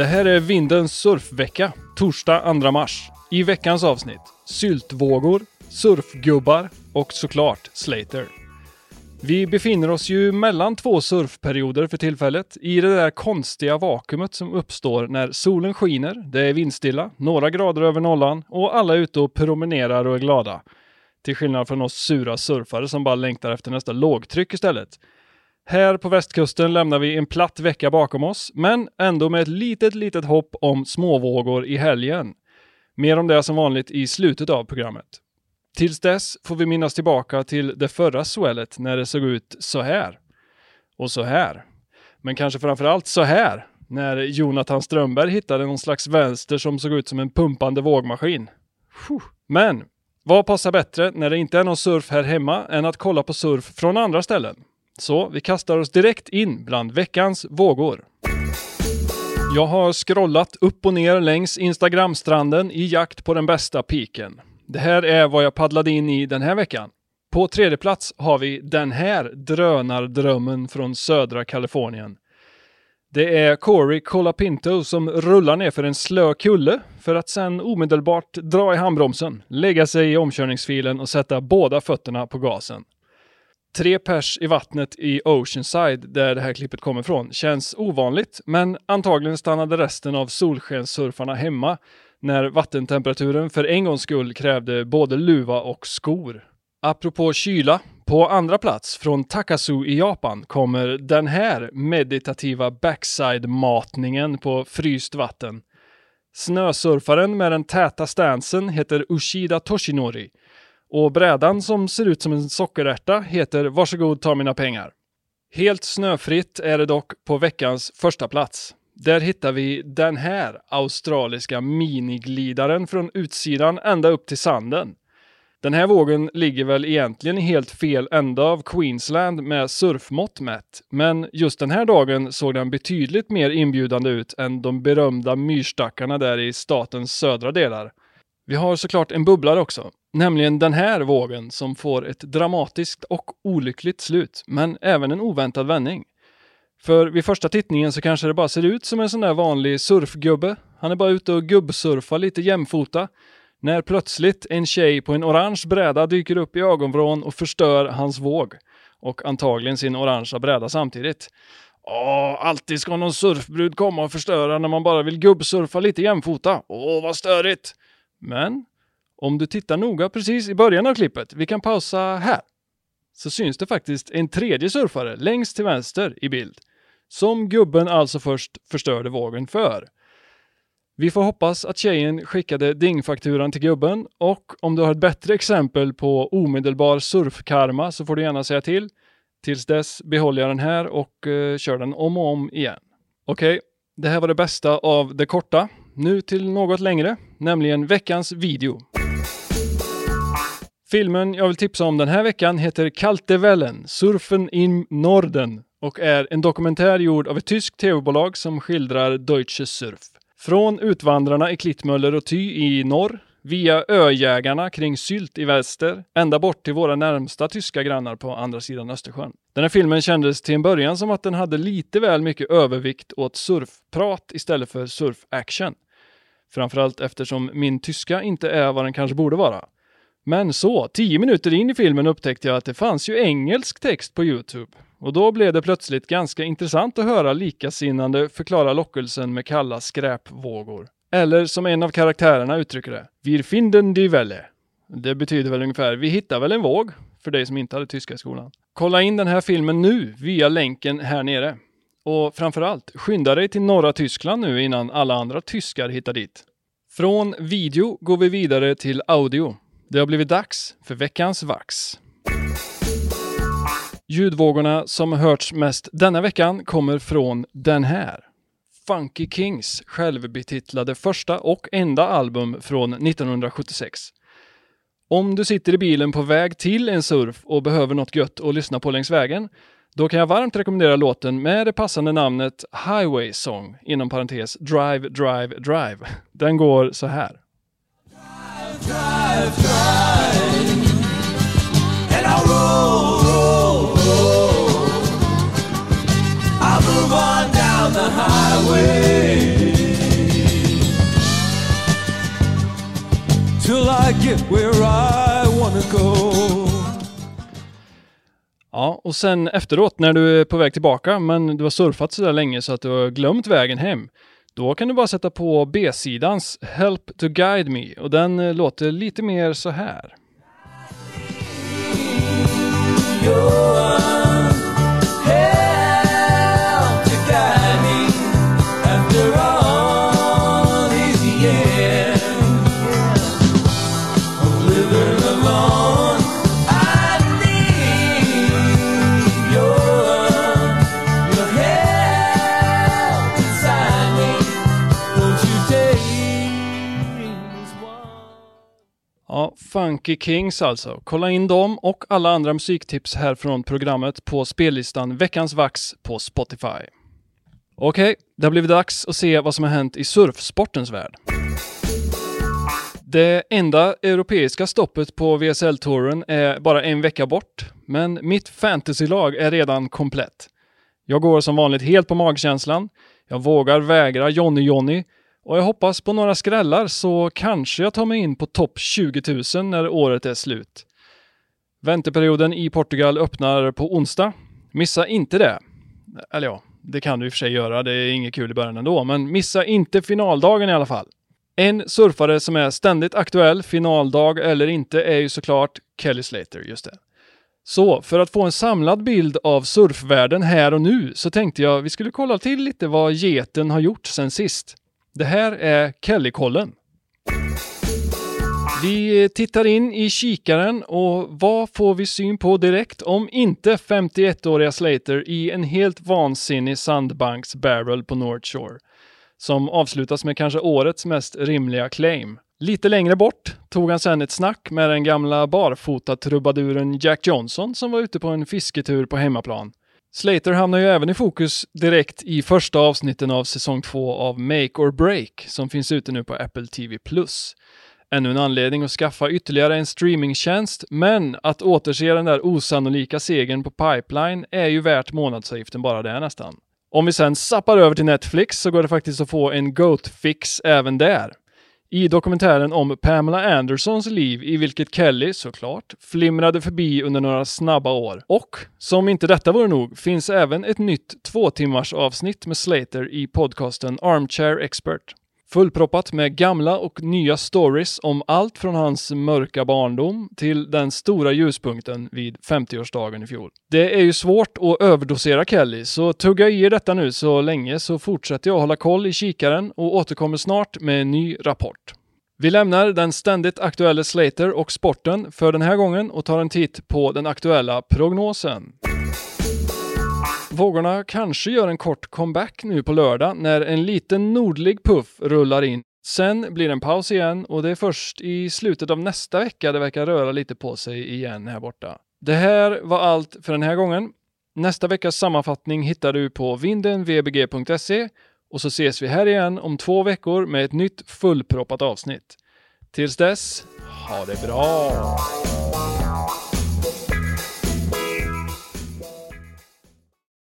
Det här är Vindens surfvecka, torsdag 2 mars. I veckans avsnitt, syltvågor, surfgubbar och såklart Slater. Vi befinner oss ju mellan två surfperioder för tillfället, i det där konstiga vakuumet som uppstår när solen skiner, det är vindstilla, några grader över nollan och alla är ute och promenerar och är glada. Till skillnad från oss sura surfare som bara längtar efter nästa lågtryck istället. Här på västkusten lämnar vi en platt vecka bakom oss, men ändå med ett litet, litet hopp om småvågor i helgen. Mer om det som vanligt i slutet av programmet. Tills dess får vi minnas tillbaka till det förra swellet när det såg ut så här. Och så här. Men kanske framförallt så här. När Jonathan Strömberg hittade någon slags vänster som såg ut som en pumpande vågmaskin. Men vad passar bättre när det inte är någon surf här hemma än att kolla på surf från andra ställen? Så vi kastar oss direkt in bland veckans vågor. Jag har scrollat upp och ner längs Instagramstranden i jakt på den bästa piken. Det här är vad jag paddlade in i den här veckan. På tredje plats har vi den här drönardrömmen från södra Kalifornien. Det är Corey Colapinto som rullar ner för en slö kulle för att sen omedelbart dra i handbromsen, lägga sig i omkörningsfilen och sätta båda fötterna på gasen. Tre pers i vattnet i Oceanside, där det här klippet kommer från, känns ovanligt, men antagligen stannade resten av solskenssurfarna hemma när vattentemperaturen för en gångs skull krävde både luva och skor. Apropå kyla, på andra plats från Takasu i Japan kommer den här meditativa backside-matningen på fryst vatten. Snösurfaren med den täta stansen heter Ushida Toshinori och brädan som ser ut som en sockerärta heter Varsågod ta mina pengar. Helt snöfritt är det dock på veckans första plats. Där hittar vi den här australiska miniglidaren från utsidan ända upp till sanden. Den här vågen ligger väl egentligen i helt fel ända av Queensland med surfmått mätt, men just den här dagen såg den betydligt mer inbjudande ut än de berömda myrstackarna där i statens södra delar. Vi har såklart en bubblare också, nämligen den här vågen som får ett dramatiskt och olyckligt slut, men även en oväntad vändning. För vid första tittningen så kanske det bara ser ut som en sån där vanlig surfgubbe. Han är bara ute och gubbsurfar lite jämfota. När plötsligt en tjej på en orange bräda dyker upp i ögonvrån och förstör hans våg. Och antagligen sin orangea bräda samtidigt. Åh, alltid ska någon surfbrud komma och förstöra när man bara vill gubbsurfa lite jämfota. Åh, vad störigt! Men om du tittar noga precis i början av klippet, vi kan pausa här, så syns det faktiskt en tredje surfare längst till vänster i bild. Som gubben alltså först förstörde vågen för. Vi får hoppas att tjejen skickade dingfakturan till gubben och om du har ett bättre exempel på omedelbar surfkarma så får du gärna säga till. Tills dess behåller jag den här och uh, kör den om och om igen. Okej, okay, det här var det bästa av det korta. Nu till något längre, nämligen veckans video. Filmen jag vill tipsa om den här veckan heter Kaltevellen, Surfen in Norden och är en dokumentär gjord av ett tyskt tv-bolag som skildrar Deutsche Surf. Från utvandrarna i Klittmöller och Ty i norr, via öjägarna kring Sylt i väster, ända bort till våra närmsta tyska grannar på andra sidan Östersjön. Den här filmen kändes till en början som att den hade lite väl mycket övervikt åt surfprat istället för surfaction. Framförallt eftersom min tyska inte är vad den kanske borde vara. Men så, tio minuter in i filmen upptäckte jag att det fanns ju engelsk text på Youtube. Och då blev det plötsligt ganska intressant att höra likasinnande förklara lockelsen med kalla skräpvågor. Eller som en av karaktärerna uttrycker det, Wir finden die Welle. Det betyder väl ungefär, vi hittar väl en våg, för dig som inte hade tyska i skolan. Kolla in den här filmen nu via länken här nere. Och framförallt, skynda dig till norra Tyskland nu innan alla andra tyskar hittar dit. Från video går vi vidare till audio. Det har blivit dags för veckans vax. Ljudvågorna som hörts mest denna veckan kommer från den här. Funky Kings självbetitlade första och enda album från 1976. Om du sitter i bilen på väg till en surf och behöver något gött att lyssna på längs vägen, då kan jag varmt rekommendera låten med det passande namnet Highway Song, inom parentes Drive, Drive, Drive. Den går så här. Ja, och sen efteråt när du är på väg tillbaka, men du har surfat så där länge så att du har glömt vägen hem, då kan du bara sätta på B-sidans Help to Guide Me och den eh, låter lite mer så här. Funky Kings alltså. Kolla in dem och alla andra musiktips här från programmet på spellistan Veckans Vax på Spotify. Okej, det har blivit dags att se vad som har hänt i surfsportens värld. Det enda europeiska stoppet på VSL-touren är bara en vecka bort, men mitt fantasylag är redan komplett. Jag går som vanligt helt på magkänslan. Jag vågar vägra Jonny-Jonny, och jag hoppas på några skrällar så kanske jag tar mig in på topp 20 000 när året är slut. Vänteperioden i Portugal öppnar på onsdag. Missa inte det. Eller ja, det kan du i och för sig göra. Det är inget kul i början ändå, men missa inte finaldagen i alla fall. En surfare som är ständigt aktuell, finaldag eller inte, är ju såklart Kelly Slater, just det. Så för att få en samlad bild av surfvärlden här och nu så tänkte jag vi skulle kolla till lite vad geten har gjort sen sist. Det här är Kellykollen. Vi tittar in i kikaren och vad får vi syn på direkt om inte 51-åriga Slater i en helt vansinnig sandbanks barrel på North Shore. Som avslutas med kanske årets mest rimliga claim. Lite längre bort tog han sedan ett snack med den gamla barfota-trubaduren Jack Johnson som var ute på en fisketur på hemmaplan. Slater hamnar ju även i fokus direkt i första avsnitten av säsong två av Make or Break som finns ute nu på Apple TV+. Ännu en anledning att skaffa ytterligare en streamingtjänst, men att återse den där osannolika segern på Pipeline är ju värt månadsavgiften bara det nästan. Om vi sen zappar över till Netflix så går det faktiskt att få en Goat-fix även där i dokumentären om Pamela Andersons liv i vilket Kelly, såklart, flimrade förbi under några snabba år. Och, som inte detta vore nog, finns även ett nytt två timmars avsnitt med Slater i podcasten Armchair Expert. Fullproppat med gamla och nya stories om allt från hans mörka barndom till den stora ljuspunkten vid 50-årsdagen i fjol. Det är ju svårt att överdosera Kelly, så tugga i er detta nu så länge så fortsätter jag hålla koll i kikaren och återkommer snart med en ny rapport. Vi lämnar den ständigt aktuella Slater och sporten för den här gången och tar en titt på den aktuella prognosen. Vågorna kanske gör en kort comeback nu på lördag när en liten nordlig puff rullar in. Sen blir det en paus igen och det är först i slutet av nästa vecka det verkar röra lite på sig igen här borta. Det här var allt för den här gången. Nästa veckas sammanfattning hittar du på vindenvbg.se och så ses vi här igen om två veckor med ett nytt fullproppat avsnitt. Tills dess, ha det bra!